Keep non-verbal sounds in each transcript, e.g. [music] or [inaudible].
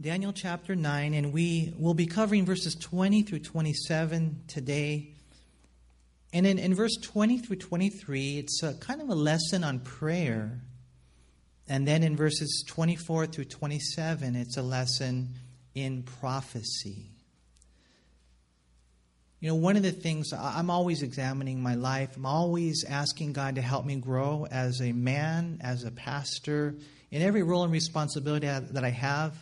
Daniel chapter 9, and we will be covering verses 20 through 27 today. And in, in verse 20 through 23, it's a, kind of a lesson on prayer. And then in verses 24 through 27, it's a lesson in prophecy. You know, one of the things I'm always examining my life, I'm always asking God to help me grow as a man, as a pastor, in every role and responsibility that I have.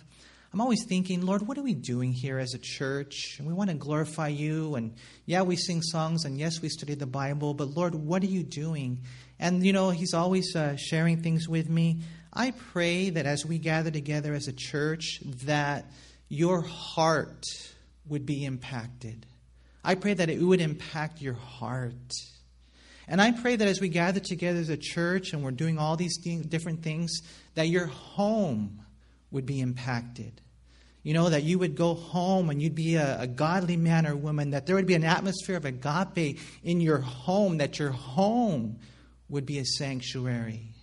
I'm always thinking, Lord, what are we doing here as a church? And we want to glorify you. And yeah, we sing songs, and yes, we study the Bible, but Lord, what are you doing? And, you know, He's always uh, sharing things with me. I pray that as we gather together as a church, that your heart would be impacted. I pray that it would impact your heart. And I pray that as we gather together as a church and we're doing all these th- different things, that your home would be impacted. You know, that you would go home and you'd be a, a, godly man or woman, that there would be an atmosphere of agape in your home, that your home would be a sanctuary.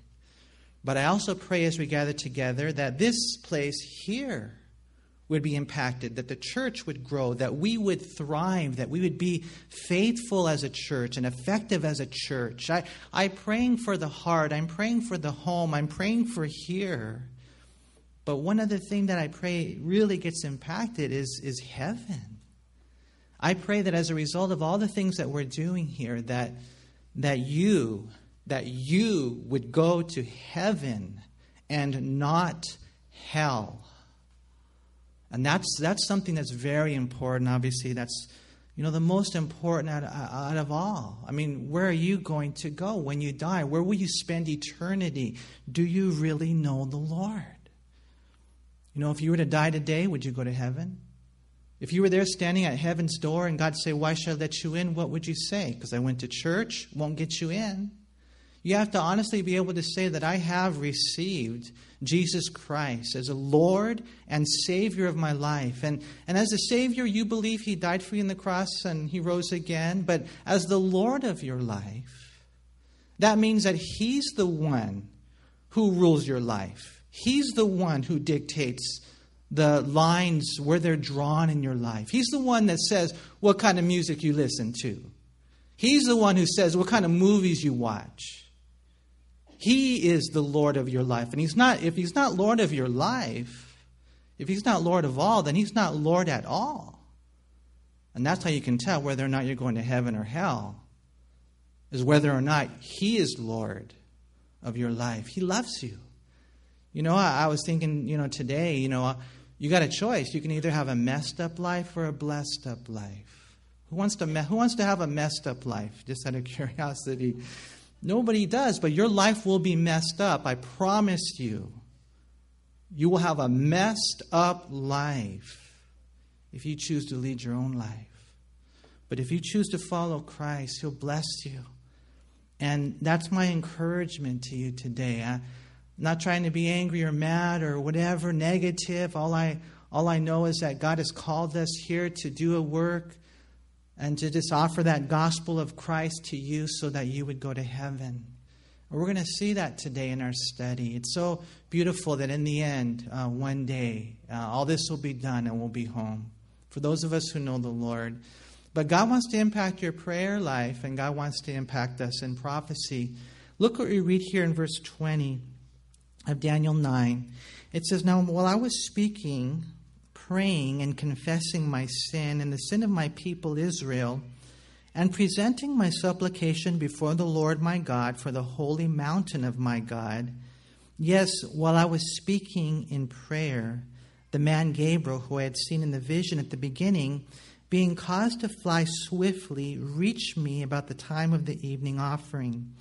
But I also pray as we gather together that this place here would be impacted, that the church would grow, that we would thrive, that we would be faithful as a church and effective as a church. I, I'm praying for the heart, I'm praying for the home, I'm praying for here. But one other thing that I pray really gets impacted is, is heaven. I pray that as a result of all the things that we're doing here, that, that you, that you would go to heaven and not hell. And that's, that's something that's very important. Obviously, that's you know the most important out, out of all. I mean, where are you going to go when you die? Where will you spend eternity? Do you really know the Lord? You know, if you were to die today, would you go to heaven? If you were there standing at heaven's door and God say, Why should I let you in? What would you say? Because I went to church, won't get you in. You have to honestly be able to say that I have received Jesus Christ as a Lord and Savior of my life. And, and as a Savior, you believe He died for you on the cross and He rose again. But as the Lord of your life, that means that He's the one who rules your life. He's the one who dictates the lines where they're drawn in your life. He's the one that says what kind of music you listen to. He's the one who says what kind of movies you watch. He is the Lord of your life. And he's not if he's not Lord of your life, if he's not Lord of all, then he's not Lord at all. And that's how you can tell whether or not you're going to heaven or hell. Is whether or not he is Lord of your life. He loves you. You know, I, I was thinking, you know, today, you know, you got a choice. You can either have a messed up life or a blessed up life. Who wants to me- who wants to have a messed up life? Just out of [laughs] curiosity. Nobody does, but your life will be messed up. I promise you. You will have a messed up life if you choose to lead your own life. But if you choose to follow Christ, He'll bless you. And that's my encouragement to you today. I, not trying to be angry or mad or whatever, negative. All I, all I know is that God has called us here to do a work and to just offer that gospel of Christ to you so that you would go to heaven. we're going to see that today in our study. It's so beautiful that in the end, uh, one day, uh, all this will be done and we'll be home. For those of us who know the Lord. But God wants to impact your prayer life, and God wants to impact us in prophecy. Look what we read here in verse 20 of Daniel 9. It says, Now while I was speaking, praying, and confessing my sin and the sin of my people Israel, and presenting my supplication before the Lord my God for the holy mountain of my God, yes, while I was speaking in prayer, the man Gabriel, who I had seen in the vision at the beginning, being caused to fly swiftly, reached me about the time of the evening offering.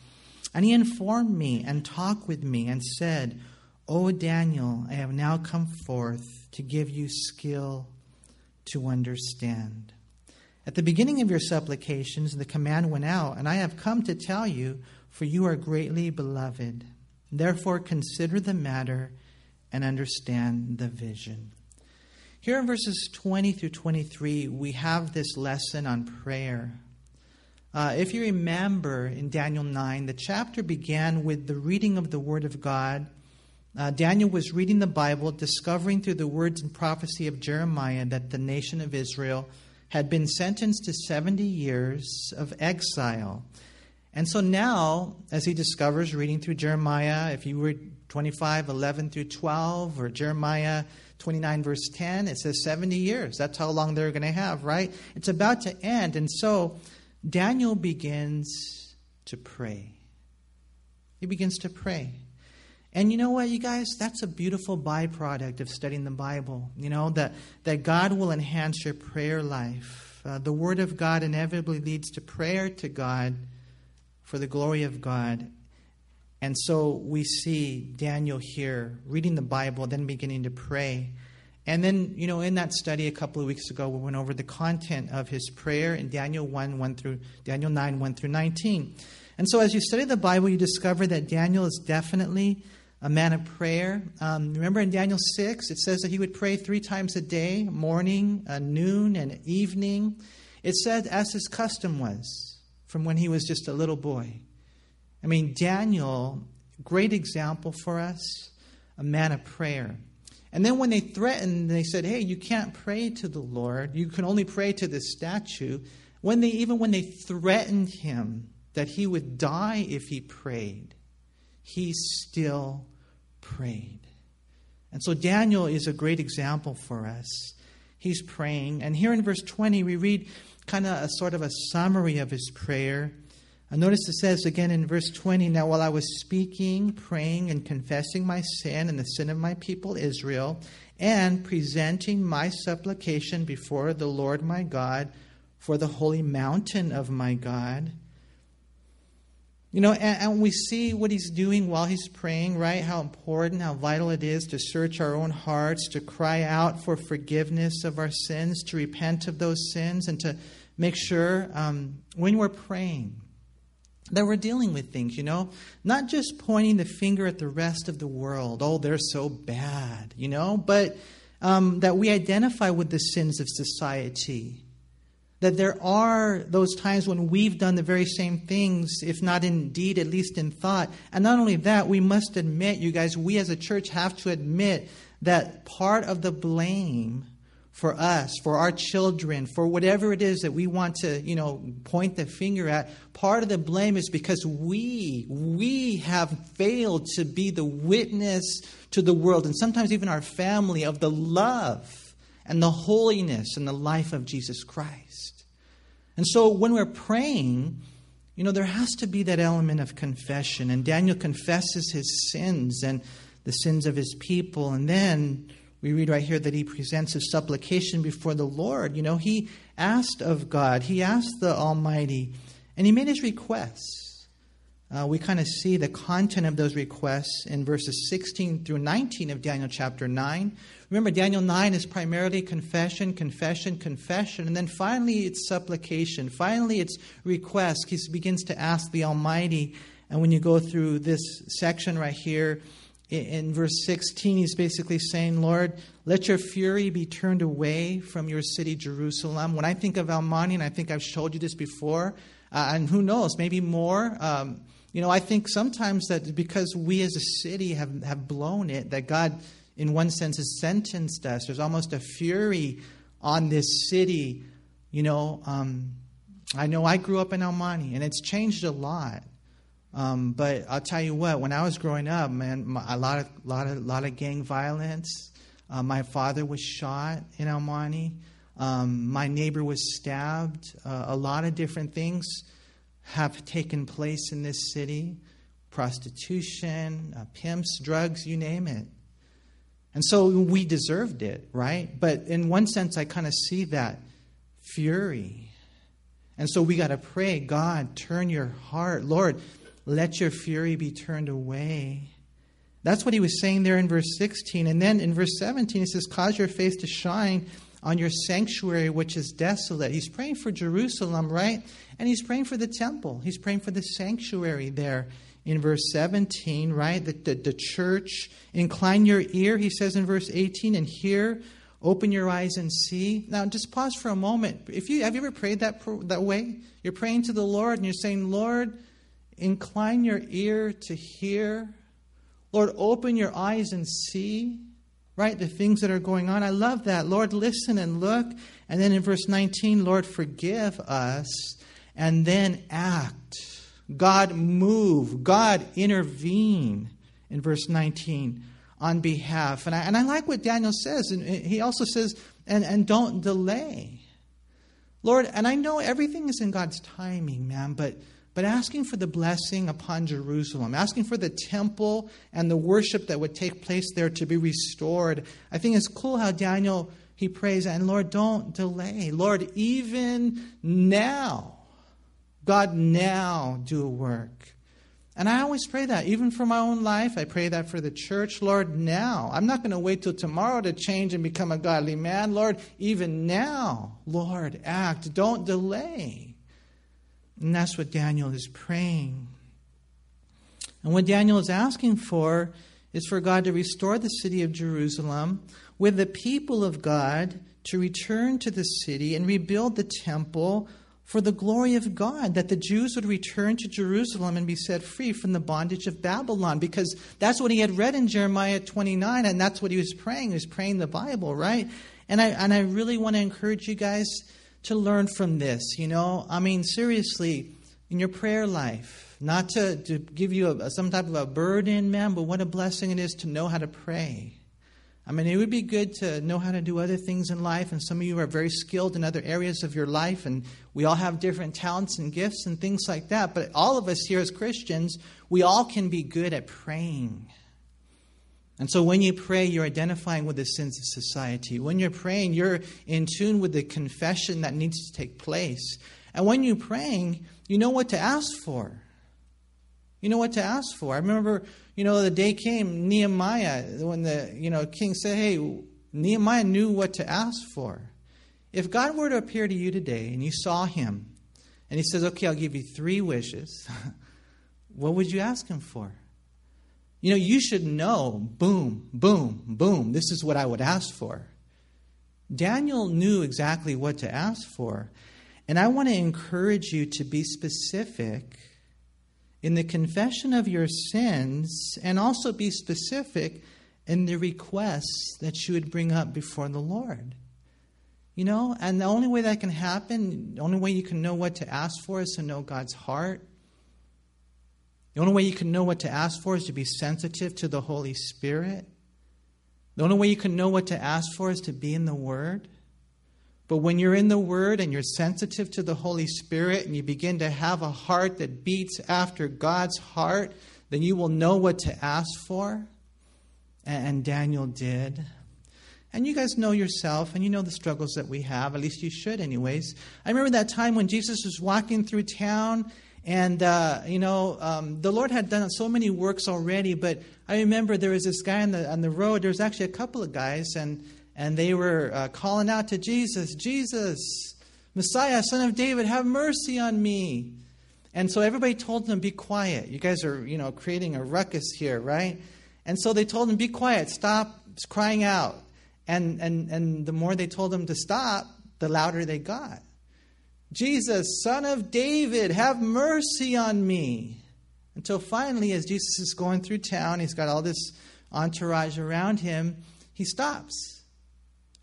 And he informed me and talked with me and said, O Daniel, I have now come forth to give you skill to understand. At the beginning of your supplications, the command went out, and I have come to tell you, for you are greatly beloved. Therefore, consider the matter and understand the vision. Here in verses 20 through 23, we have this lesson on prayer. Uh, if you remember in Daniel 9, the chapter began with the reading of the Word of God uh, Daniel was reading the Bible, discovering through the words and prophecy of Jeremiah that the nation of Israel had been sentenced to 70 years of exile. And so now, as he discovers reading through Jeremiah, if you read 25, 11 through 12, or Jeremiah 29, verse 10, it says 70 years. That's how long they're going to have, right? It's about to end. And so Daniel begins to pray. He begins to pray. And you know what, you guys? That's a beautiful byproduct of studying the Bible. You know, that, that God will enhance your prayer life. Uh, the Word of God inevitably leads to prayer to God for the glory of God. And so we see Daniel here reading the Bible, then beginning to pray. And then, you know, in that study a couple of weeks ago, we went over the content of his prayer in Daniel 1, 1 through Daniel 9, 1 through 19. And so as you study the Bible, you discover that Daniel is definitely a man of prayer. Um, remember in Daniel 6, it says that he would pray three times a day morning, uh, noon, and evening. It said as his custom was from when he was just a little boy. I mean, Daniel, great example for us, a man of prayer. And then when they threatened, they said, hey, you can't pray to the Lord. You can only pray to the statue. When they, even when they threatened him that he would die if he prayed, he still prayed. And so Daniel is a great example for us. He's praying. And here in verse 20, we read kind of a sort of a summary of his prayer. And notice it says again in verse 20 Now, while I was speaking, praying, and confessing my sin and the sin of my people Israel, and presenting my supplication before the Lord my God for the holy mountain of my God, you know, and, and, we see what he's doing while he's praying, right? How important, how vital it is to search our own hearts, to cry out for forgiveness of our sins, to repent of those sins, and to make sure um, when we're praying that we're dealing with things, you know, not just pointing the finger at the rest of the world, oh, they're so bad, you know, but um, that we identify with the sins of society. That there are those times when we've done the very same things, if not in deed, at least in thought. And not only that, we must admit, you guys, we as a church have to admit that part of the blame for us, for our children, for whatever it is that we want to, you know, point the finger at, part of the blame is because we, we have failed to be the witness to the world and sometimes even our family of the love and the holiness and the life of Jesus Christ. And so when we're praying, you know, there has to be that element of confession. And Daniel confesses his sins and the sins of his people. And then we read right here that he presents his supplication before the Lord. You know, he asked of God, he asked the Almighty, and he made his requests. Uh, we kind of see the content of those requests in verses 16 through 19 of Daniel chapter 9. Remember, Daniel 9 is primarily confession, confession, confession, and then finally it's supplication. Finally, it's request. He begins to ask the Almighty. And when you go through this section right here, in verse 16, he's basically saying, Lord, let your fury be turned away from your city, Jerusalem. When I think of Monte, and I think I've showed you this before, uh, and who knows, maybe more. Um, you know, I think sometimes that because we as a city have, have blown it, that God, in one sense, has sentenced us. There's almost a fury on this city. You know, um, I know I grew up in Monte, and it's changed a lot. Um, but I'll tell you what, when I was growing up, man, my, a lot of, lot of, lot of gang violence. Uh, my father was shot in El Monte. Um, my neighbor was stabbed. Uh, a lot of different things have taken place in this city prostitution, uh, pimps, drugs, you name it. And so we deserved it, right? But in one sense, I kind of see that fury. And so we got to pray God, turn your heart. Lord, let your fury be turned away. That's what he was saying there in verse 16. And then in verse 17, he says, Cause your face to shine on your sanctuary, which is desolate. He's praying for Jerusalem, right? And he's praying for the temple. He's praying for the sanctuary there in verse 17, right? The, the, the church. Incline your ear, he says in verse 18, and hear. Open your eyes and see. Now, just pause for a moment. If you have you ever prayed that that way? You're praying to the Lord and you're saying, "Lord, incline your ear to hear. Lord, open your eyes and see, right, the things that are going on. I love that. Lord, listen and look. And then in verse 19, Lord, forgive us. And then act. God, move. God, intervene in verse 19 on behalf. And I, and I like what Daniel says. And he also says, and, and don't delay. Lord, and I know everything is in God's timing, man, but, but asking for the blessing upon Jerusalem, asking for the temple and the worship that would take place there to be restored. I think it's cool how Daniel, he prays, and Lord, don't delay. Lord, even now, God, now do a work. And I always pray that, even for my own life. I pray that for the church. Lord, now. I'm not going to wait till tomorrow to change and become a godly man. Lord, even now, Lord, act. Don't delay. And that's what Daniel is praying. And what Daniel is asking for is for God to restore the city of Jerusalem with the people of God to return to the city and rebuild the temple for the glory of God, that the Jews would return to Jerusalem and be set free from the bondage of Babylon, because that's what he had read in Jeremiah 29, and that's what he was praying. He was praying the Bible, right? And I, and I really want to encourage you guys to learn from this, you know? I mean, seriously, in your prayer life, not to, to give you a, some type of a burden, man, but what a blessing it is to know how to pray. I mean, it would be good to know how to do other things in life, and some of you are very skilled in other areas of your life, and we all have different talents and gifts and things like that. But all of us here as Christians, we all can be good at praying. And so when you pray, you're identifying with the sins of society. When you're praying, you're in tune with the confession that needs to take place. And when you're praying, you know what to ask for. You know what to ask for. I remember you know, the day came, Nehemiah, when the, you know, king said, hey, Nehemiah knew what to ask for. If God were to appear to you today and you saw him and he says, okay, I'll give you three wishes, [laughs] what would you ask him for? You know, you should know, boom, boom, boom, this is what I would ask for. Daniel knew exactly what to ask for. And I want to encourage you to be specific in the confession of your sins and also be specific in the requests that you would bring up before the Lord. You know, and the only way that can happen, the only way you can know what to ask for is to know God's heart. The only way you can know what to ask for is to be sensitive to the Holy Spirit. The only way you can know what to ask for is to be in the Word. But when you're in the Word and you're sensitive to the Holy Spirit and you begin to have a heart that beats after God's heart, then you will know what to ask for. And Daniel did. And you guys know yourself and you know the struggles that we have. At least you should, anyways. I remember that time when Jesus was walking through town and, uh, you know, um, the Lord had done so many works already, but I remember there was this guy on the, on the road. There was actually a couple of guys, and and they were uh, calling out to Jesus, Jesus, Messiah, son of David, have mercy on me. And so everybody told them, be quiet. You guys are, you know, creating a ruckus here, right? And so they told them, be quiet, stop crying out. And, and, and the more they told them to stop, the louder they got. Jesus, son of David, have mercy on me. Until finally, as Jesus is going through town, he's got all this entourage around him, he stops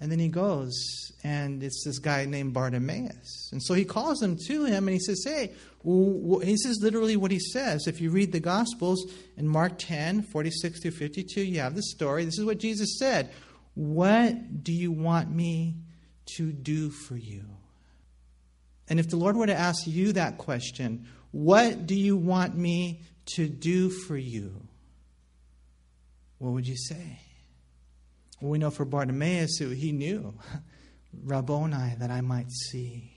and then he goes, and it's this guy named Bartimaeus. And so he calls him to him, and he says, Hey, this is literally what he says. If you read the Gospels in Mark 10, 46 through 52, you have the story. This is what Jesus said What do you want me to do for you? And if the Lord were to ask you that question, What do you want me to do for you? What would you say? Well, we know for Bartimaeus, he knew, [laughs] Rabboni, that I might see.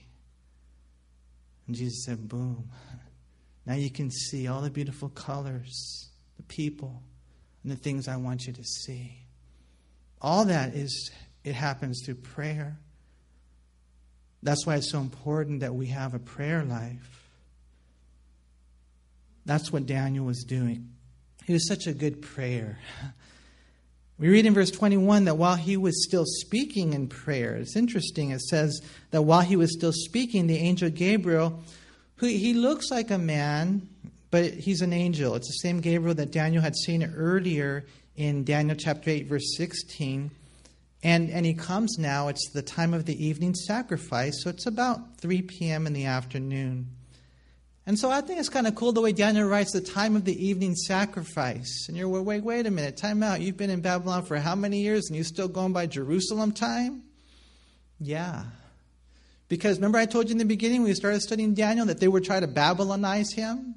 And Jesus said, boom. Now you can see all the beautiful colors, the people, and the things I want you to see. All that is, it happens through prayer. That's why it's so important that we have a prayer life. That's what Daniel was doing. He was such a good prayer. [laughs] We read in verse 21 that while he was still speaking in prayer, it's interesting. It says that while he was still speaking, the angel Gabriel, who he looks like a man, but he's an angel. It's the same Gabriel that Daniel had seen earlier in Daniel chapter 8, verse 16. And, and he comes now. It's the time of the evening sacrifice, so it's about 3 p.m. in the afternoon. And so I think it's kind of cool the way Daniel writes the time of the evening sacrifice. And you're, wait, wait a minute, time out. You've been in Babylon for how many years and you're still going by Jerusalem time? Yeah. Because remember, I told you in the beginning when we started studying Daniel that they would try to Babylonize him?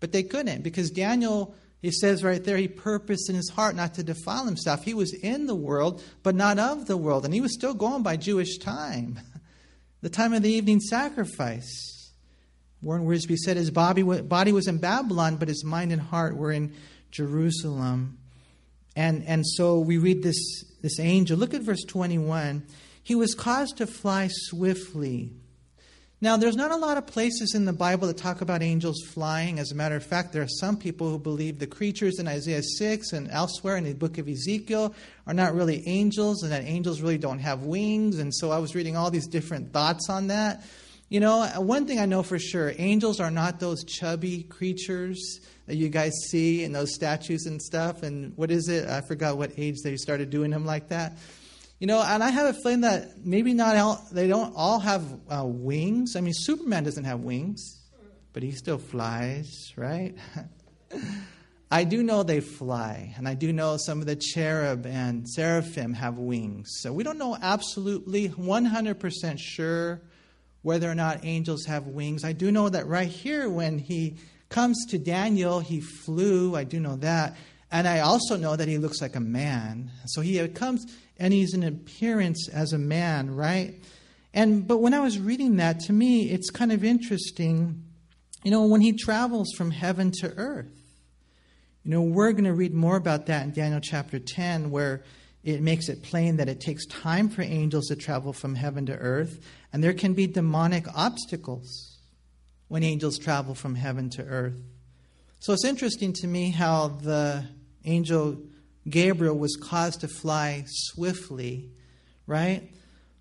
But they couldn't because Daniel, he says right there, he purposed in his heart not to defile himself. He was in the world, but not of the world. And he was still going by Jewish time, [laughs] the time of the evening sacrifice. Warren Wiersbe said his body was in Babylon, but his mind and heart were in Jerusalem. And, and so we read this, this angel. Look at verse 21. He was caused to fly swiftly now, there's not a lot of places in the Bible that talk about angels flying. As a matter of fact, there are some people who believe the creatures in Isaiah 6 and elsewhere in the book of Ezekiel are not really angels and that angels really don't have wings. And so I was reading all these different thoughts on that. You know, one thing I know for sure angels are not those chubby creatures that you guys see in those statues and stuff. And what is it? I forgot what age they started doing them like that. You know, and I have a feeling that maybe not all, they don't all have uh, wings. I mean, Superman doesn't have wings, but he still flies, right? [laughs] I do know they fly, and I do know some of the cherub and seraphim have wings. So we don't know absolutely 100% sure whether or not angels have wings. I do know that right here, when he comes to Daniel, he flew. I do know that. And I also know that he looks like a man. So he comes and he's an appearance as a man, right? And but when I was reading that, to me, it's kind of interesting. You know, when he travels from heaven to earth. You know, we're going to read more about that in Daniel chapter 10, where it makes it plain that it takes time for angels to travel from heaven to earth, and there can be demonic obstacles when angels travel from heaven to earth. So it's interesting to me how the angel Gabriel was caused to fly swiftly, right?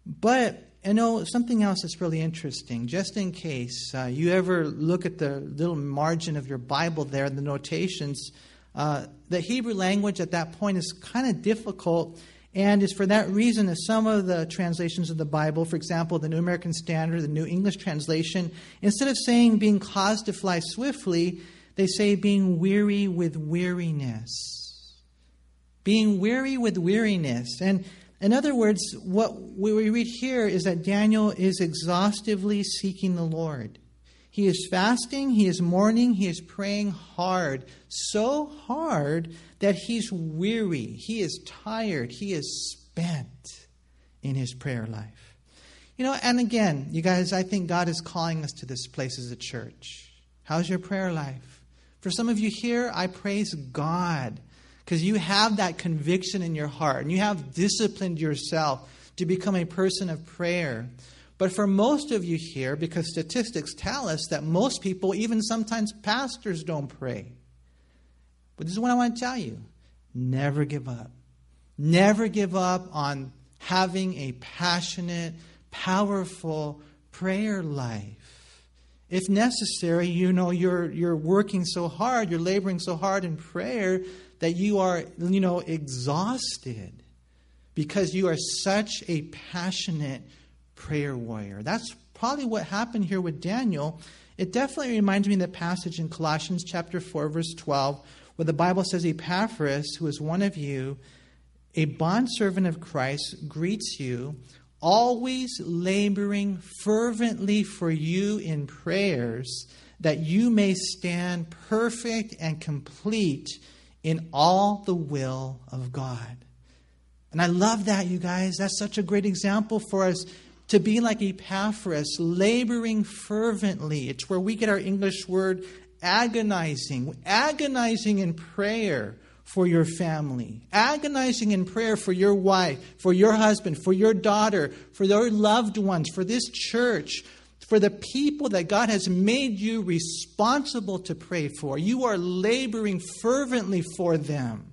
But you know something else that's really interesting. Just in case uh, you ever look at the little margin of your Bible there, the notations, uh, the Hebrew language at that point is kind of difficult. And it's for that reason that some of the translations of the Bible, for example, the New American Standard, the New English Translation, instead of saying being caused to fly swiftly, they say being weary with weariness being weary with weariness. And in other words, what we read here is that Daniel is exhaustively seeking the Lord. He is fasting, he is mourning, he is praying hard, so hard that he's weary, he is tired, he is spent in his prayer life. You know, and again, you guys, I think God is calling us to this place as a church. How's your prayer life? For some of you here, I praise God because you have that conviction in your heart and you have disciplined yourself to become a person of prayer. But for most of you here, because statistics tell us that most people, even sometimes pastors, don't pray. But this is what I want to tell you never give up. Never give up on having a passionate, powerful prayer life. If necessary, you know, you're, you're working so hard, you're laboring so hard in prayer that you are, you know, exhausted because you are such a passionate prayer warrior. That's probably what happened here with Daniel. It definitely reminds me of the passage in Colossians chapter 4, verse 12, where the Bible says, Epaphras, who is one of you, a bondservant of Christ, greets you, always laboring fervently for you in prayers, that you may stand perfect and complete in all the will of God. And I love that, you guys. That's such a great example for us to be like Epaphras, laboring fervently. It's where we get our English word agonizing, agonizing in prayer for your family, agonizing in prayer for your wife, for your husband, for your daughter, for your loved ones, for this church, for the people that God has made you responsible to pray for. You are laboring fervently for them.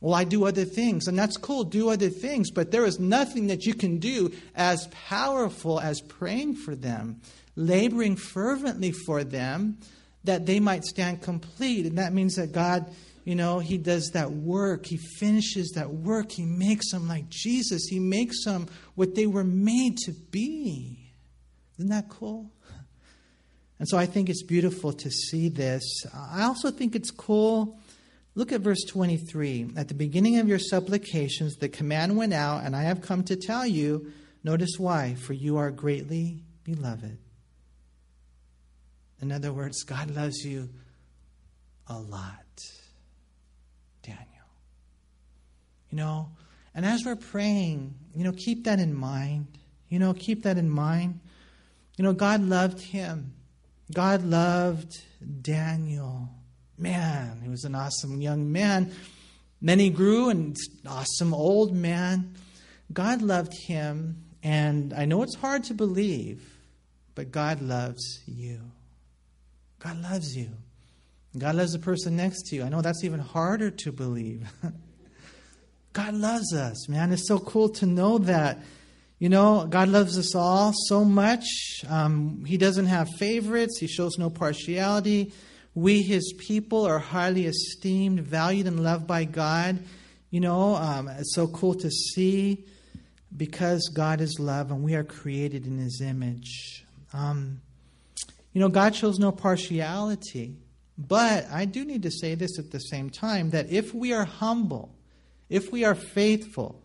Well, I do other things, and that's cool, do other things, but there is nothing that you can do as powerful as praying for them, laboring fervently for them. that they might stand complete. And that means that God, you know, He does that work. He finishes that work. He makes them like Jesus. He makes them what they were made to be. Isn't that cool? And so I think it's beautiful to see this. I also think it's cool. Look at verse 23. At the beginning of your supplications, the command went out, and I have come to tell you. Notice why. For you are greatly beloved. In other words, God loves you a lot, Daniel. You know, and as we're praying, you know, keep that in mind. You know, keep that in mind. You know, God loved him. God loved Daniel. Man, he was an awesome young man. Then he grew and awesome old man. God loved him, and I know it's hard to believe, but God loves you. God loves you. God loves the person next to you. I know that's even harder to believe. [laughs] God loves us, man. It's so cool to know that. You know, God loves us all so much. Um, he doesn't have favorites, He shows no partiality. We, His people, are highly esteemed, valued, and loved by God. You know, um, it's so cool to see because God is love and we are created in His image. Um, you know, God shows no partiality. But I do need to say this at the same time that if we are humble, if we are faithful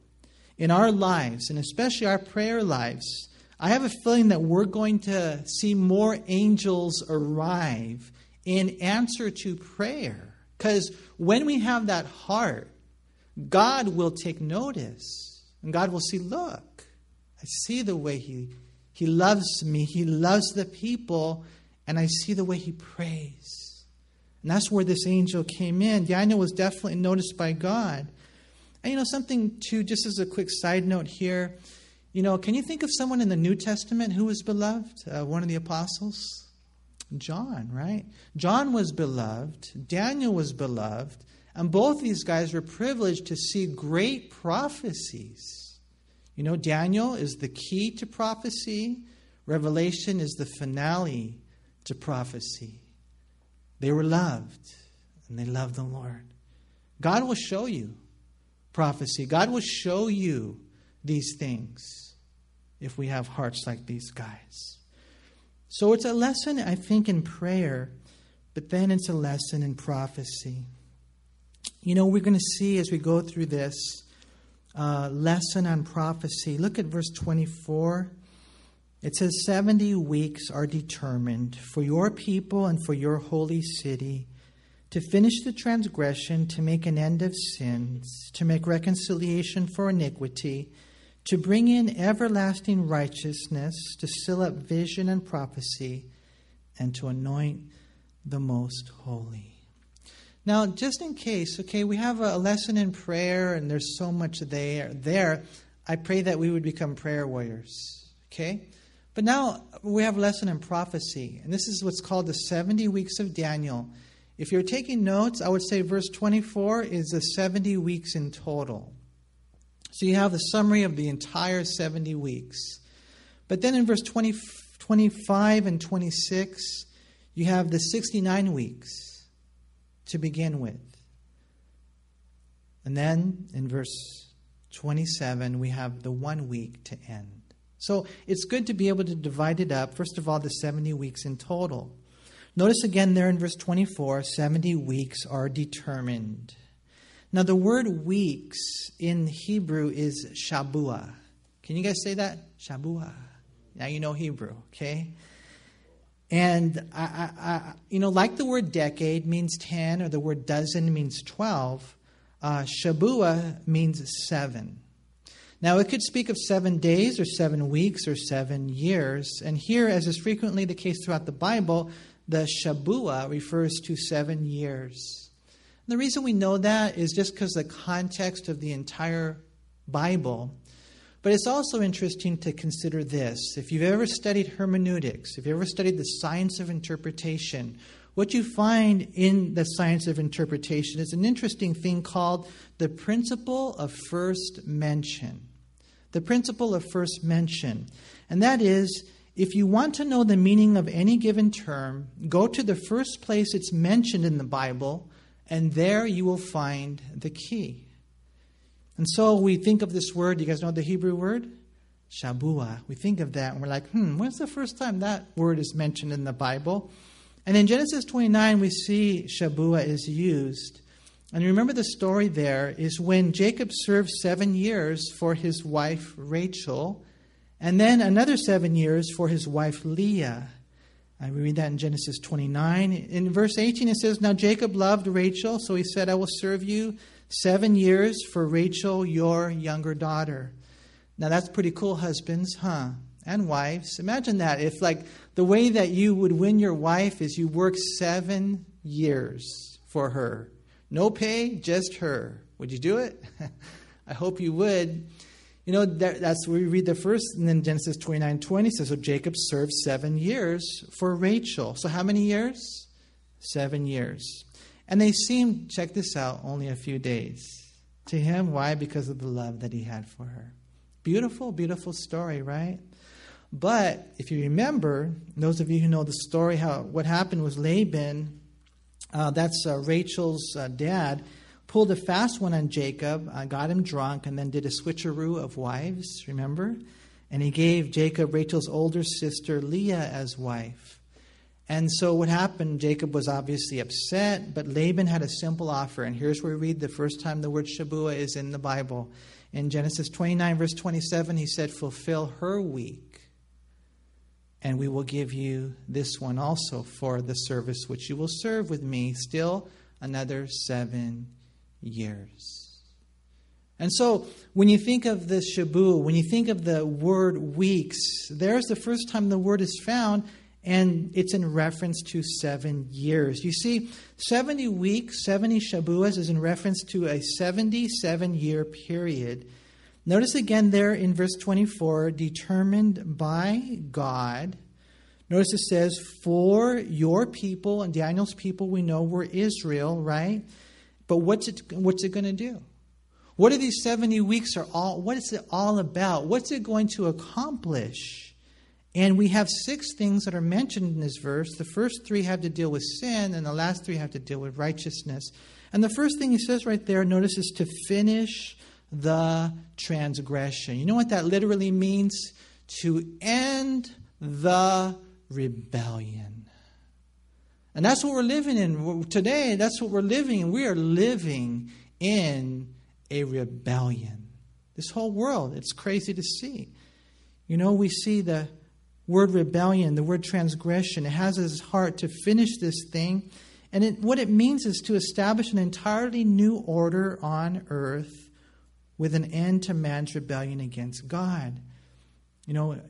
in our lives, and especially our prayer lives, I have a feeling that we're going to see more angels arrive in answer to prayer. Because when we have that heart, God will take notice. And God will see, look, I see the way He, he loves me, He loves the people, and I see the way he prays. And that's where this angel came in. Daniel was definitely noticed by God. And you know, something too, just as a quick side note here, you know, can you think of someone in the New Testament who was beloved? Uh, one of the apostles? John, right? John was beloved, Daniel was beloved, and both these guys were privileged to see great prophecies. You know, Daniel is the key to prophecy, Revelation is the finale to prophecy. They were loved, and they loved the Lord. God will show you prophecy. God will show you these things if we have hearts like these guys. So it's a lesson, I think, in prayer, but then it's a lesson in prophecy. You know, we're going to see as we go through this uh, lesson on prophecy. Look at verse 24. It says 70 weeks are determined for your people and for your holy city to finish the transgression, to make an end of sins, to make reconciliation for iniquity, to bring in everlasting righteousness, to seal up vision and prophecy, and to anoint the most holy. Now, just in case, okay, we have a lesson in prayer and there's so much there. There, I pray that we would become prayer warriors, okay? But now we have a lesson in prophecy, and this is what's called the 70 weeks of Daniel. If you're taking notes, I would say verse 24 is the 70 weeks in total. So you have the summary of the entire 70 weeks. But then in verse 20, 25 and 26, you have the 69 weeks to begin with. And then in verse 27, we have the one week to end. So it's good to be able to divide it up. First of all, the 70 weeks in total. Notice again there in verse 24 70 weeks are determined. Now, the word weeks in Hebrew is shabua. Can you guys say that? Shabua. Now you know Hebrew, okay? And, I, I, I, you know, like the word decade means 10 or the word dozen means 12, uh, shabua means seven. Now, it could speak of seven days or seven weeks or seven years. And here, as is frequently the case throughout the Bible, the Shabua refers to seven years. And the reason we know that is just because the context of the entire Bible. But it's also interesting to consider this. If you've ever studied hermeneutics, if you've ever studied the science of interpretation, what you find in the science of interpretation is an interesting thing called the principle of first mention the principle of first mention. And that is, if you want to know the meaning of any given term, go to the first place it's mentioned in the Bible, and there you will find the key. And so we think of this word, you guys know the Hebrew word? Shabua. We think of that and we're like, hmm, when's the first time that word is mentioned in the Bible? And in Genesis 29, we see Shabua is used. And remember the story there is when Jacob served seven years for his wife Rachel and then another seven years for his wife Leah. And we read that in Genesis 29. In verse 18, it says, Now Jacob loved Rachel, so he said, I will serve you seven years for Rachel, your younger daughter. Now that's pretty cool, husbands, huh? And wives. Imagine that. If, like, the way that you would win your wife is you work seven years for her. No pay, just her. Would you do it? [laughs] I hope you would. You know, that, that's we read the first, and then Genesis 29 20 says, So Jacob served seven years for Rachel. So how many years? Seven years. And they seemed, check this out, only a few days. To him, why? Because of the love that he had for her. Beautiful, beautiful story, right? But if you remember, those of you who know the story, how what happened was Laban, uh, that's uh, Rachel's uh, dad, pulled a fast one on Jacob, uh, got him drunk, and then did a switcheroo of wives, remember? And he gave Jacob Rachel's older sister Leah as wife. And so what happened, Jacob was obviously upset, but Laban had a simple offer. And here's where we read the first time the word Shabua is in the Bible. In Genesis 29, verse 27, he said, Fulfill her week, and we will give you this one also for the service which you will serve with me still another seven years. And so, when you think of the Shabu, when you think of the word weeks, there's the first time the word is found, and it's in reference to seven years. You see, 70 weeks, 70 Shabuas is in reference to a 77 year period. Notice again there in verse 24, determined by God. Notice it says, For your people, and Daniel's people we know were Israel, right? But what's it, what's it going to do? What are these 70 weeks are all what is it all about? What's it going to accomplish? And we have six things that are mentioned in this verse. The first three have to deal with sin, and the last three have to deal with righteousness. And the first thing he says right there, notice, is to finish the transgression. You know what that literally means? To end the rebellion. And that's what we're living in. Today, that's what we're living in. We are living in a rebellion. This whole world, it's crazy to see. You know, we see the word rebellion, the word transgression. It has its heart to finish this thing. And it, what it means is to establish an entirely new order on earth with an end to man's rebellion against God. You know,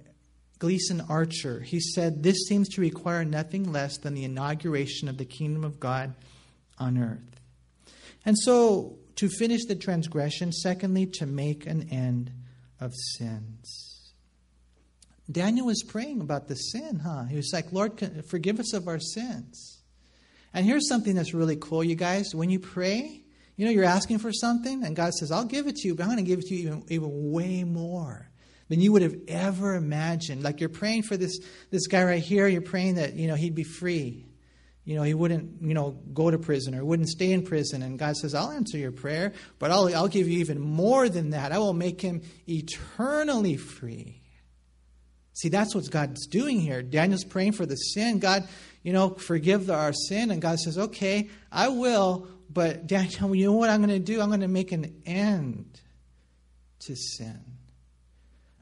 Gleason Archer, he said, This seems to require nothing less than the inauguration of the kingdom of God on earth. And so, to finish the transgression, secondly, to make an end of sins. Daniel was praying about the sin, huh? He was like, Lord, forgive us of our sins. And here's something that's really cool, you guys. When you pray, you know, you're asking for something, and God says, I'll give it to you, but I'm going to give it to you even, even way more than you would have ever imagined. Like you're praying for this, this guy right here, you're praying that, you know, he'd be free. You know, he wouldn't, you know, go to prison or wouldn't stay in prison. And God says, I'll answer your prayer, but I'll, I'll give you even more than that. I will make him eternally free. See, that's what God's doing here. Daniel's praying for the sin. God, you know, forgive our sin. And God says, okay, I will, but Daniel, [laughs] you know what I'm going to do? I'm going to make an end to sin.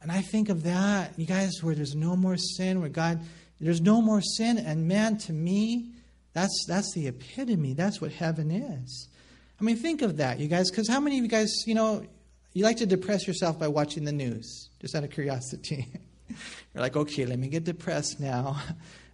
And I think of that, you guys, where there's no more sin, where God, there's no more sin. And man, to me, that's, that's the epitome. That's what heaven is. I mean, think of that, you guys, because how many of you guys, you know, you like to depress yourself by watching the news, just out of curiosity? [laughs] You're like, okay, let me get depressed now.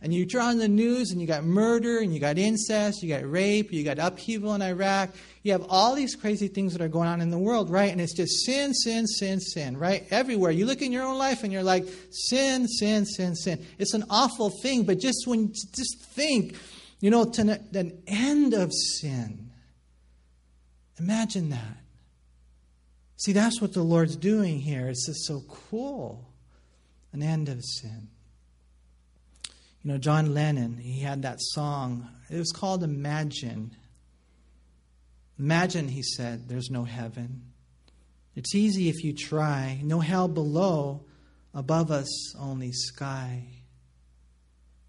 And you turn on the news and you got murder and you got incest, you got rape, you got upheaval in Iraq. You have all these crazy things that are going on in the world, right? And it's just sin, sin, sin, sin, right? Everywhere. You look in your own life and you're like, sin, sin, sin, sin. It's an awful thing, but just when, just think, you know, to an end of sin. Imagine that. See, that's what the Lord's doing here. It's just so cool. An end of sin. You know, John Lennon, he had that song. It was called Imagine. Imagine, he said, there's no heaven. It's easy if you try. No hell below, above us only sky.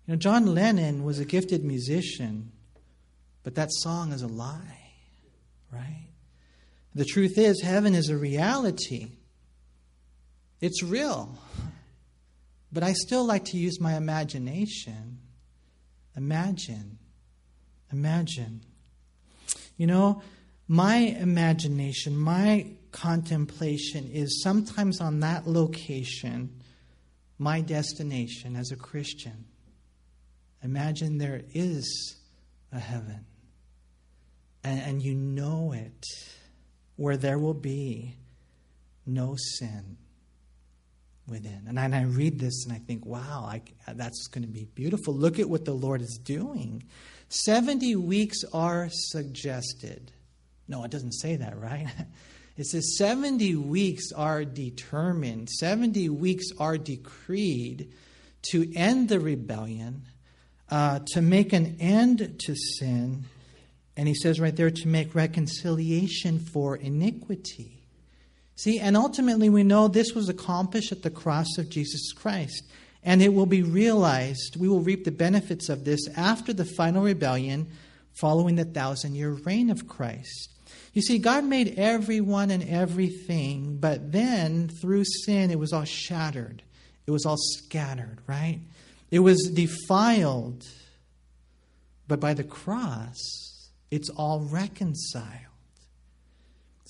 You know, John Lennon was a gifted musician, but that song is a lie, right? The truth is, heaven is a reality. It's real. But I still like to use my imagination. Imagine. Imagine. You know, my imagination, my contemplation is sometimes on that location, my destination as a Christian. Imagine there is a heaven, and, and you know it, where there will be no sin within. And I, and I read this and I think, wow, I, that's going to be beautiful. Look at what the Lord is doing. 70 weeks are suggested. No, it doesn't say that, right? [laughs] It says 70 weeks are determined, 70 weeks are decreed to end the rebellion, uh, to make an end to sin. And he says right there to make reconciliation for iniquity. See, and ultimately we know this was accomplished at the cross of Jesus Christ. And it will be realized, we will reap the benefits of this after the final rebellion following the thousand year reign of Christ. You see, God made everyone and everything, but then through sin it was all shattered, it was all scattered, right? It was defiled. But by the cross, it's all reconciled.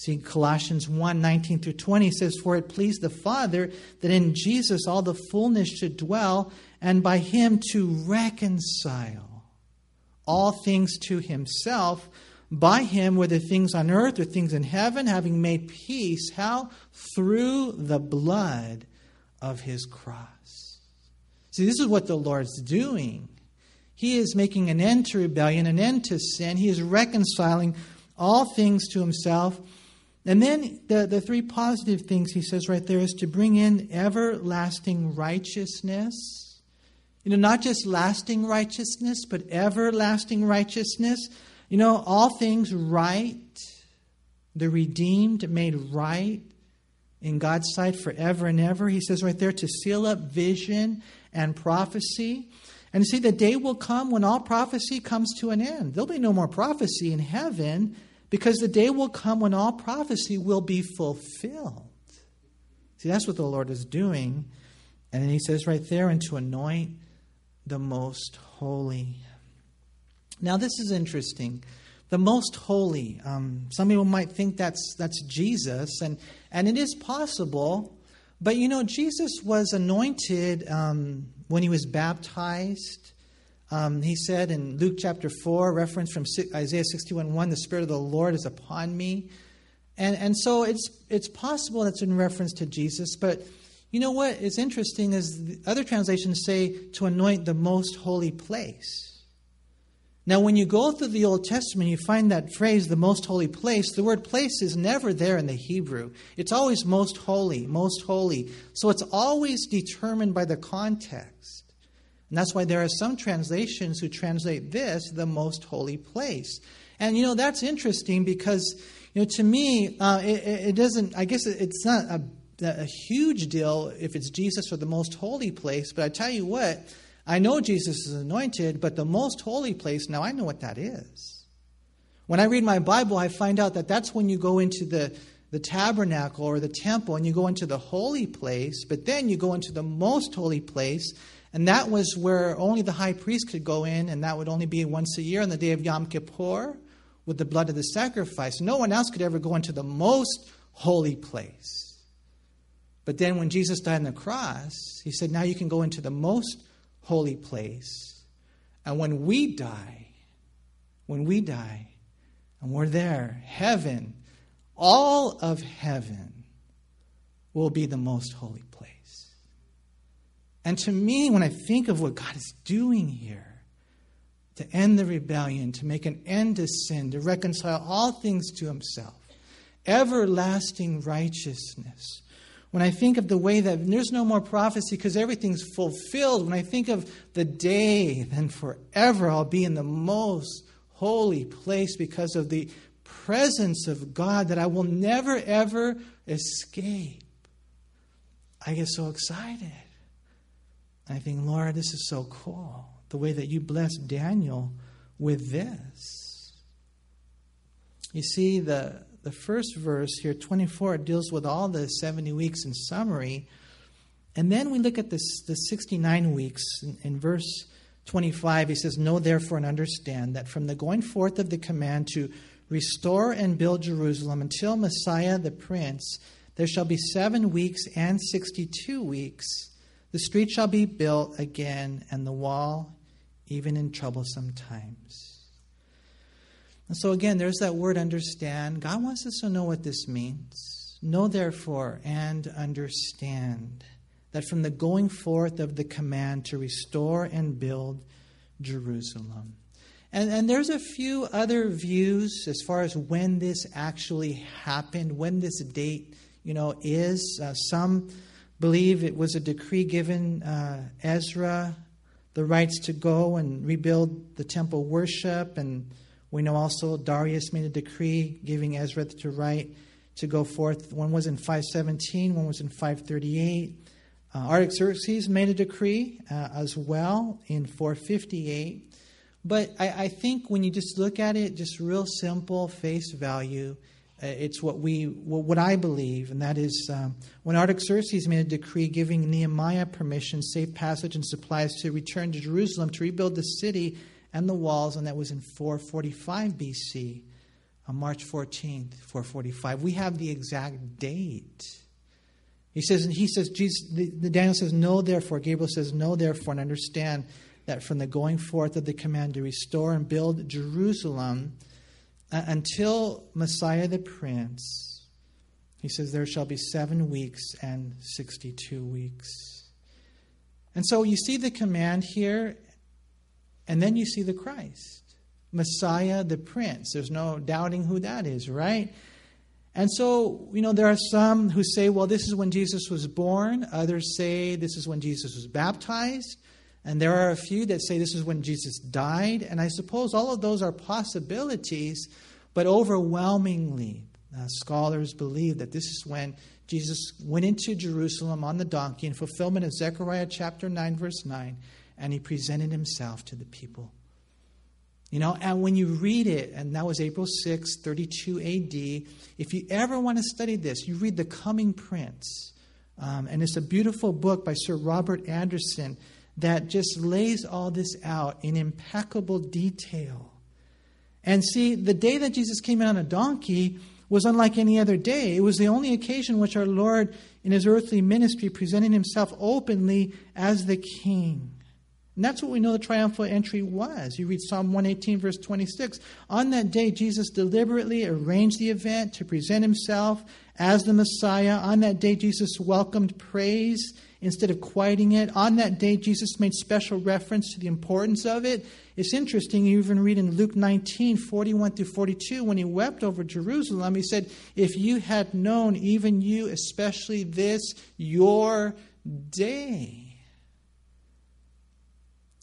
See, Colossians 1 19 through 20 says, For it pleased the Father that in Jesus all the fullness should dwell, and by him to reconcile all things to himself, by him, whether things on earth or things in heaven, having made peace. How? Through the blood of his cross. See, this is what the Lord's doing. He is making an end to rebellion, an end to sin. He is reconciling all things to himself and then the, the three positive things he says right there is to bring in everlasting righteousness. You know, not just lasting righteousness, but everlasting righteousness. You know, all things right, the redeemed made right in God's sight forever and ever. He says right there to seal up vision and prophecy. And see, the day will come when all prophecy comes to an end. There'll be no more prophecy in heaven because the day will come when all prophecy will be fulfilled. See, that's what the Lord is doing. And then he says right there, and to anoint the most holy. Now, this is interesting. The most holy. Um, some people might think that's that's Jesus, and and it is possible. But you know, Jesus was anointed um, when he was baptized. Um, he said in Luke chapter 4, reference from Isaiah 61 1, the Spirit of the Lord is upon me. And, and so it's, it's possible that's in reference to Jesus, but you know what is interesting is other translations say to anoint the most holy place. Now, when you go through the Old Testament, you find that phrase, the most holy place. The word place is never there in the Hebrew. It's always most holy, most holy. So it's always determined by the context. And that's why there are some translations who translate this the most holy place. And you know, that's interesting because, you know, to me, uh, it, it, doesn't, I guess it's not a, a huge deal if it's Jesus or the most holy place, but I tell you what, I know Jesus is anointed, but the most holy place, now I know what that is. When I read my Bible, I find out that that's when you go into the, the tabernacle or the temple and you go into the holy place, but then you go into the most holy place and that was where only the high priest could go in, and that would only be once a year on the day of Yom Kippur with the blood of the sacrifice. No one else could ever go into the most holy place. But then when Jesus died on the cross, he said, Now you can go into the most holy place. And when we die, when we die, and we're there, heaven, all of heaven will be the most holy place. And to me, when I think of what God is doing here, to end the rebellion, to make an end to sin, to reconcile all things to himself, everlasting righteousness, when I think of the way that there's no more prophecy because everything's fulfilled, when I think of the day, then forever I'll be in the most holy place because of the presence of God that I will never, ever escape. I get so excited. I think, Lord, this is so cool. The way that you blessed Daniel with this. You see, the, the first verse here, 24, deals with all the 70 weeks in summary. And then we look at this, the 69 weeks. In, in verse 25, he says, Know therefore and understand that from the going forth of the command to restore and build Jerusalem until Messiah the Prince, there shall be seven weeks and 62 weeks. The street shall be built again, and the wall even in troublesome times. And so, again, there's that word understand. God wants us to know what this means. Know, therefore, and understand that from the going forth of the command to restore and build Jerusalem. And, and there's a few other views as far as when this actually happened, when this date, you know, is. Uh, some believe it was a decree given uh, Ezra the rights to go and rebuild the temple worship and we know also Darius made a decree giving Ezra the right to go forth. One was in 517, one was in 538. Uh, Artaxerxes made a decree uh, as well in 458. But I, I, think when you just look at it, just real simple, face value, it's what we, what I believe, and that is um, when Artaxerxes made a decree giving Nehemiah permission, safe passage, and supplies to return to Jerusalem to rebuild the city and the walls, and that was in 445 BC, on March 14th, 445. We have the exact date. He says, and he says, Jesus, the, the Daniel says, Know therefore, Gabriel says, Know therefore, and understand that from the going forth of the command to restore and build Jerusalem uh, until Messiah the Prince, he says, There shall be seven weeks and 62 weeks. And so you see the command here, and then you see the Christ, Messiah the Prince. There's no doubting who that is, right? And so, you know, there are some who say, well, this is when Jesus was born. Others say this is when Jesus was baptized. And there are a few that say this is when Jesus died. And I suppose all of those are possibilities, but overwhelmingly, uh, scholars believe that this is when Jesus went into Jerusalem on the donkey in fulfillment of Zechariah chapter 9, verse 9 and he presented himself to the people. You know, and when you read it, and that was April 6, 32 AD, if you ever want to study this, you read The Coming Prince. Um, and it's a beautiful book by Sir Robert Anderson that just lays all this out in impeccable detail. And see, the day that Jesus came in on a donkey was unlike any other day. It was the only occasion which our Lord, in his earthly ministry, presented himself openly as the king. And that's what we know the triumphal entry was. You read Psalm 118, verse 26. On that day, Jesus deliberately arranged the event to present himself as the Messiah. On that day, Jesus welcomed praise instead of quieting it. On that day, Jesus made special reference to the importance of it. It's interesting, you even read in Luke 19, 41 through 42, when he wept over Jerusalem, he said, If you had known, even you, especially this, your day.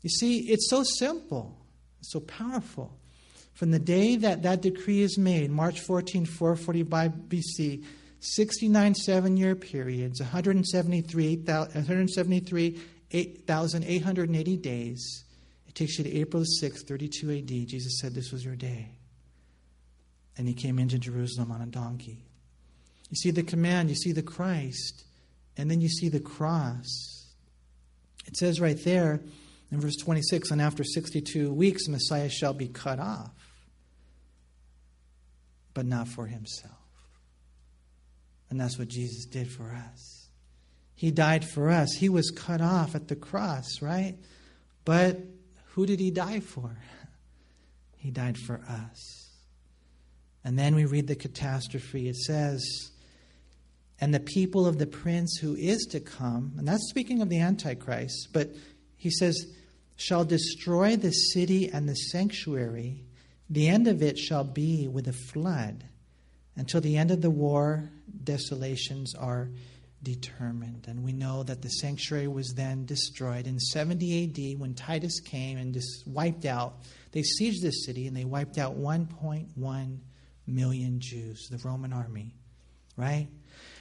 You see, it's so simple, so powerful. From the day that that decree is made, March 14, 445 BC, 69 seven year periods, 173,880 days. It takes you to April 6, 32 AD. Jesus said this was your day. And he came into Jerusalem on a donkey. You see the command, you see the Christ, and then you see the cross. It says right there, in verse 26, and after 62 weeks, Messiah shall be cut off, but not for himself. And that's what Jesus did for us. He died for us. He was cut off at the cross, right? But who did he die for? [laughs] He died for us. And then we read the catastrophe. It says, and the people of the prince who is to come, and that's speaking of the Antichrist, but he says, shall destroy the city and the sanctuary. The end of it shall be with a flood. Until the end of the war, desolations are determined. And we know that the sanctuary was then destroyed. In 70 AD, when Titus came and just wiped out, they sieged the city and they wiped out 1.1 million Jews, the Roman army, right?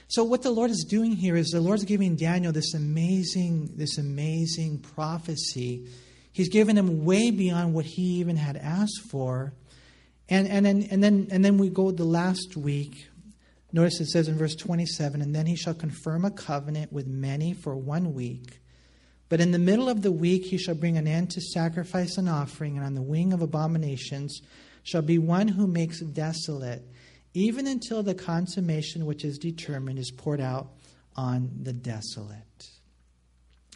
So what the Lord is doing here is the Lord's giving Daniel this amazing, this amazing prophecy. He's given him way beyond what he even had asked for. And, and, and, and, then, and then we go the last week Notice it says in verse 27 And then he shall confirm a covenant with many for one week. But in the middle of the week he shall bring an end to sacrifice and offering, and on the wing of abominations shall be one who makes desolate, even until the consummation which is determined is poured out on the desolate.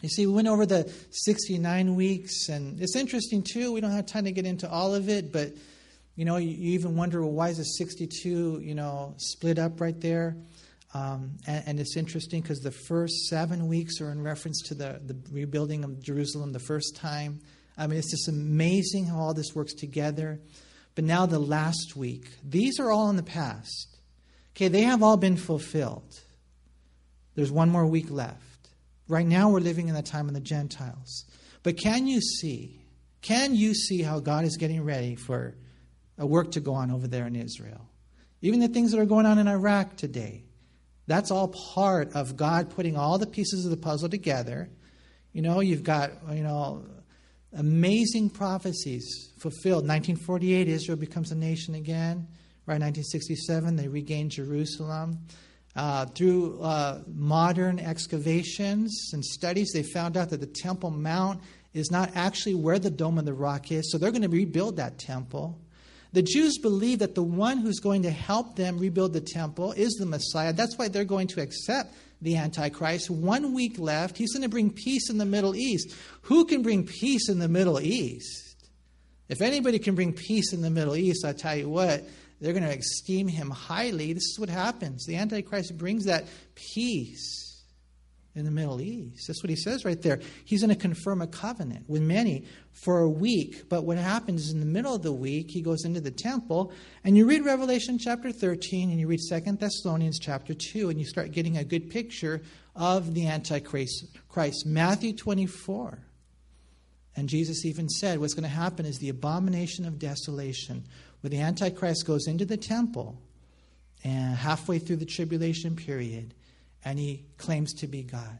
You see, we went over the 69 weeks, and it's interesting too. We don't have time to get into all of it, but you know, you, you even wonder, well, why is the 62, you know, split up right there? Um, and, and, it's interesting because the first seven weeks are in reference to the, the rebuilding of Jerusalem the first time. I mean, it's just amazing how all this works together. But now the last week, these are all in the past. Okay, they have all been fulfilled. There's one more week left. Right now, we're living in the time of the Gentiles. But can you see? Can you see how God is getting ready for a work to go on over there in Israel. Even the things that are going on in Iraq today, that's all part of God putting all the pieces of the puzzle together. You know, you've got, you know, amazing prophecies fulfilled. 1948, Israel becomes a nation again. Right, 1967, they regain Jerusalem. Uh, through uh, modern excavations and studies, they found out that the Temple Mount is not actually where the Dome of the Rock is, so they're going to rebuild that temple. The Jews believe that the one who's going to help them rebuild the temple is the Messiah. That's why they're going to accept the Antichrist. One week left. He's going to bring peace in the Middle East. Who can bring peace in the Middle East? If anybody can bring peace in the Middle East, I tell you what, they're going to esteem him highly. This is what happens. The Antichrist brings that peace in the Middle East. That's what he says right there. He's going to confirm a covenant with many for a week. But what happens is in the middle of the week, he goes into the temple, and you read Revelation chapter 13 and you read Second Thessalonians chapter 2, and you start getting a good picture of the Antichrist. Christ. Matthew 24. And Jesus even said what's going to happen is the abomination of desolation, where the Antichrist goes into the temple and halfway through the tribulation period and he claims to be God.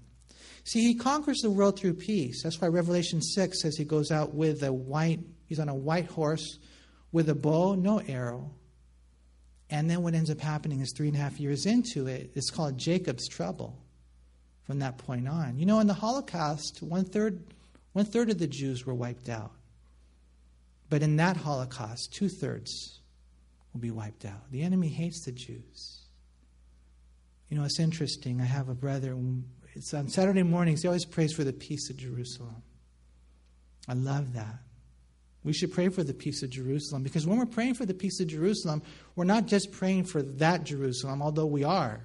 See, he conquers the world through peace. That's why Revelation 6 says he goes out with a white, he's on a white horse with a bow, no arrow. And then what ends up happening is three and a half years into it, it's called Jacob's trouble from that point on. You know, in the Holocaust, one third, one third of the Jews were wiped out. But in that Holocaust, two thirds will be wiped out. The enemy hates the Jews. You know, it's interesting. I have a brother, it's on Saturday mornings, he always prays for the peace of Jerusalem. I love that. We should pray for the peace of Jerusalem because when we're praying for the peace of Jerusalem, we're not just praying for that Jerusalem, although we are.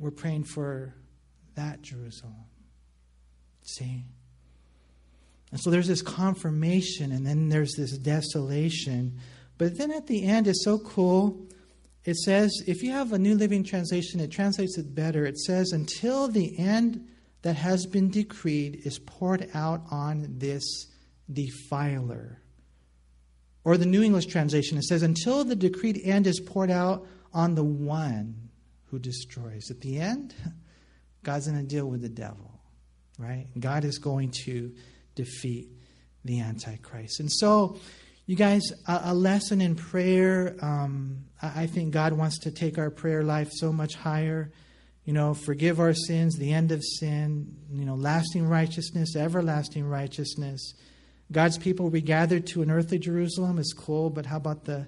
We're praying for that Jerusalem. See? And so there's this confirmation, and then there's this desolation. But then at the end, it's so cool it says, if you have a New Living Translation, it translates it better. It says, until the end that has been decreed is poured out on this defiler. Or the New English Translation, it says, until the decreed end is poured out on the one who destroys. At the end, [laughs] God's going to deal with the devil, right? God is going to defeat the Antichrist. And so, you guys, a, a lesson in prayer. Um, I, I think God wants to take our prayer life so much higher. You know, forgive our sins, the end of sin, you know, lasting righteousness, everlasting righteousness. God's people regathered to an earthly Jerusalem is cool, but how about the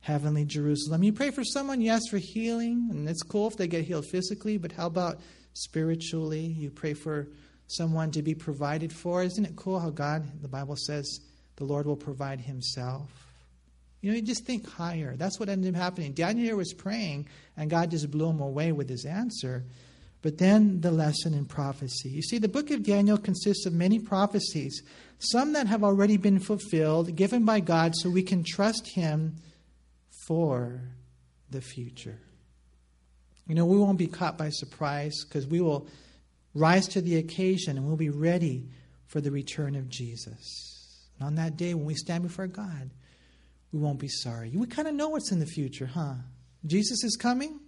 heavenly Jerusalem? You pray for someone, you ask for healing, and it's cool if they get healed physically, but how about spiritually? You pray for someone to be provided for. Isn't it cool how God, the Bible says, the Lord will provide himself. You know, you just think higher. That's what ended up happening. Daniel was praying, and God just blew him away with his answer. But then the lesson in prophecy. You see, the book of Daniel consists of many prophecies, some that have already been fulfilled, given by God, so we can trust him for the future. You know, we won't be caught by surprise because we will rise to the occasion and we'll be ready for the return of Jesus. And on that day, when we stand before God, we won't be sorry. We kind of know what's in the future, huh? Jesus is coming,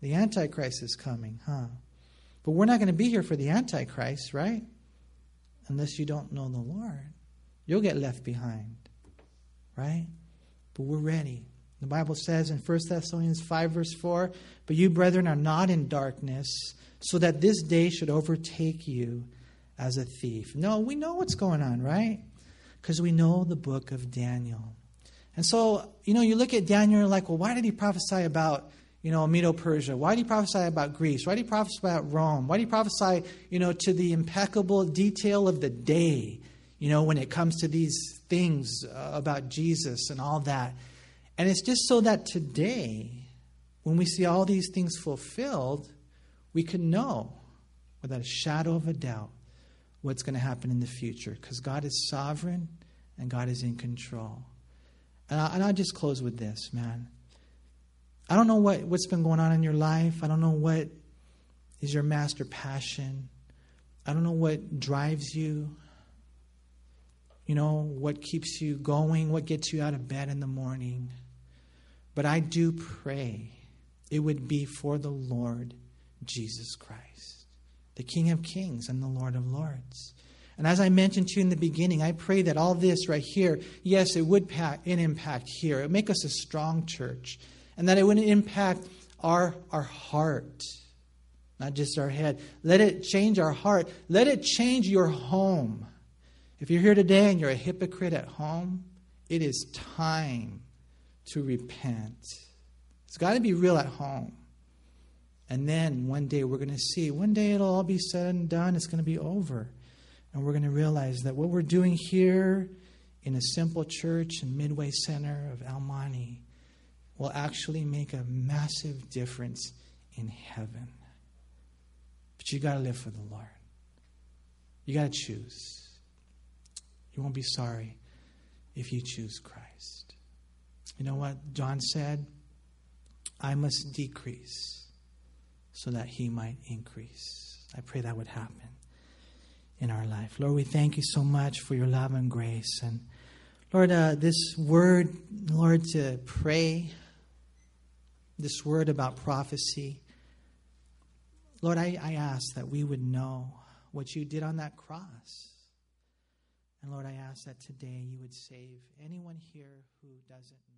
the Antichrist is coming, huh? But we're not going to be here for the Antichrist, right? Unless you don't know the Lord. You'll get left behind, right? But we're ready. The Bible says in 1 Thessalonians 5, verse 4 But you, brethren, are not in darkness, so that this day should overtake you as a thief. No, we know what's going on, right? Because we know the book of Daniel. And so, you know, you look at Daniel and you're like, well, why did he prophesy about, you know, Medo Persia? Why did he prophesy about Greece? Why did he prophesy about Rome? Why did he prophesy, you know, to the impeccable detail of the day, you know, when it comes to these things uh, about Jesus and all that? And it's just so that today, when we see all these things fulfilled, we can know without a shadow of a doubt what's going to happen in the future because God is sovereign and God is in control. And, I, and I'll just close with this, man. I don't know what, what's been going on in your life. I don't know what is your master passion. I don't know what drives you. You know, what keeps you going, what gets you out of bed in the morning. But I do pray it would be for the Lord Jesus Christ, the King of Kings and the Lord of Lords. And as I mentioned to you in the beginning, I pray that all this right here, yes, it would pack, an impact here. It would make us a strong church. And that it would impact our, our heart, not just our head. Let it change our heart. Let it change your home. If you're here today and you're a hypocrite at home, it is time to repent. It's got to be real at home. And then one day we're going to see, one day it'll all be said and done. It's going to be over. And we're going to realize that what we're doing here in a simple church in Midway Center of Monte will actually make a massive difference in heaven. But you got to live for the Lord. You got to choose. You won't be sorry if you choose Christ. You know what John said? I must decrease so that he might increase. I pray that would happen in our life. Lord, we thank you so much for your love and grace. And Lord, uh, this word, Lord, to pray, this word about prophecy, Lord, I, I ask that we would know what you did on that cross. And Lord, I ask that today you would save anyone here who doesn't.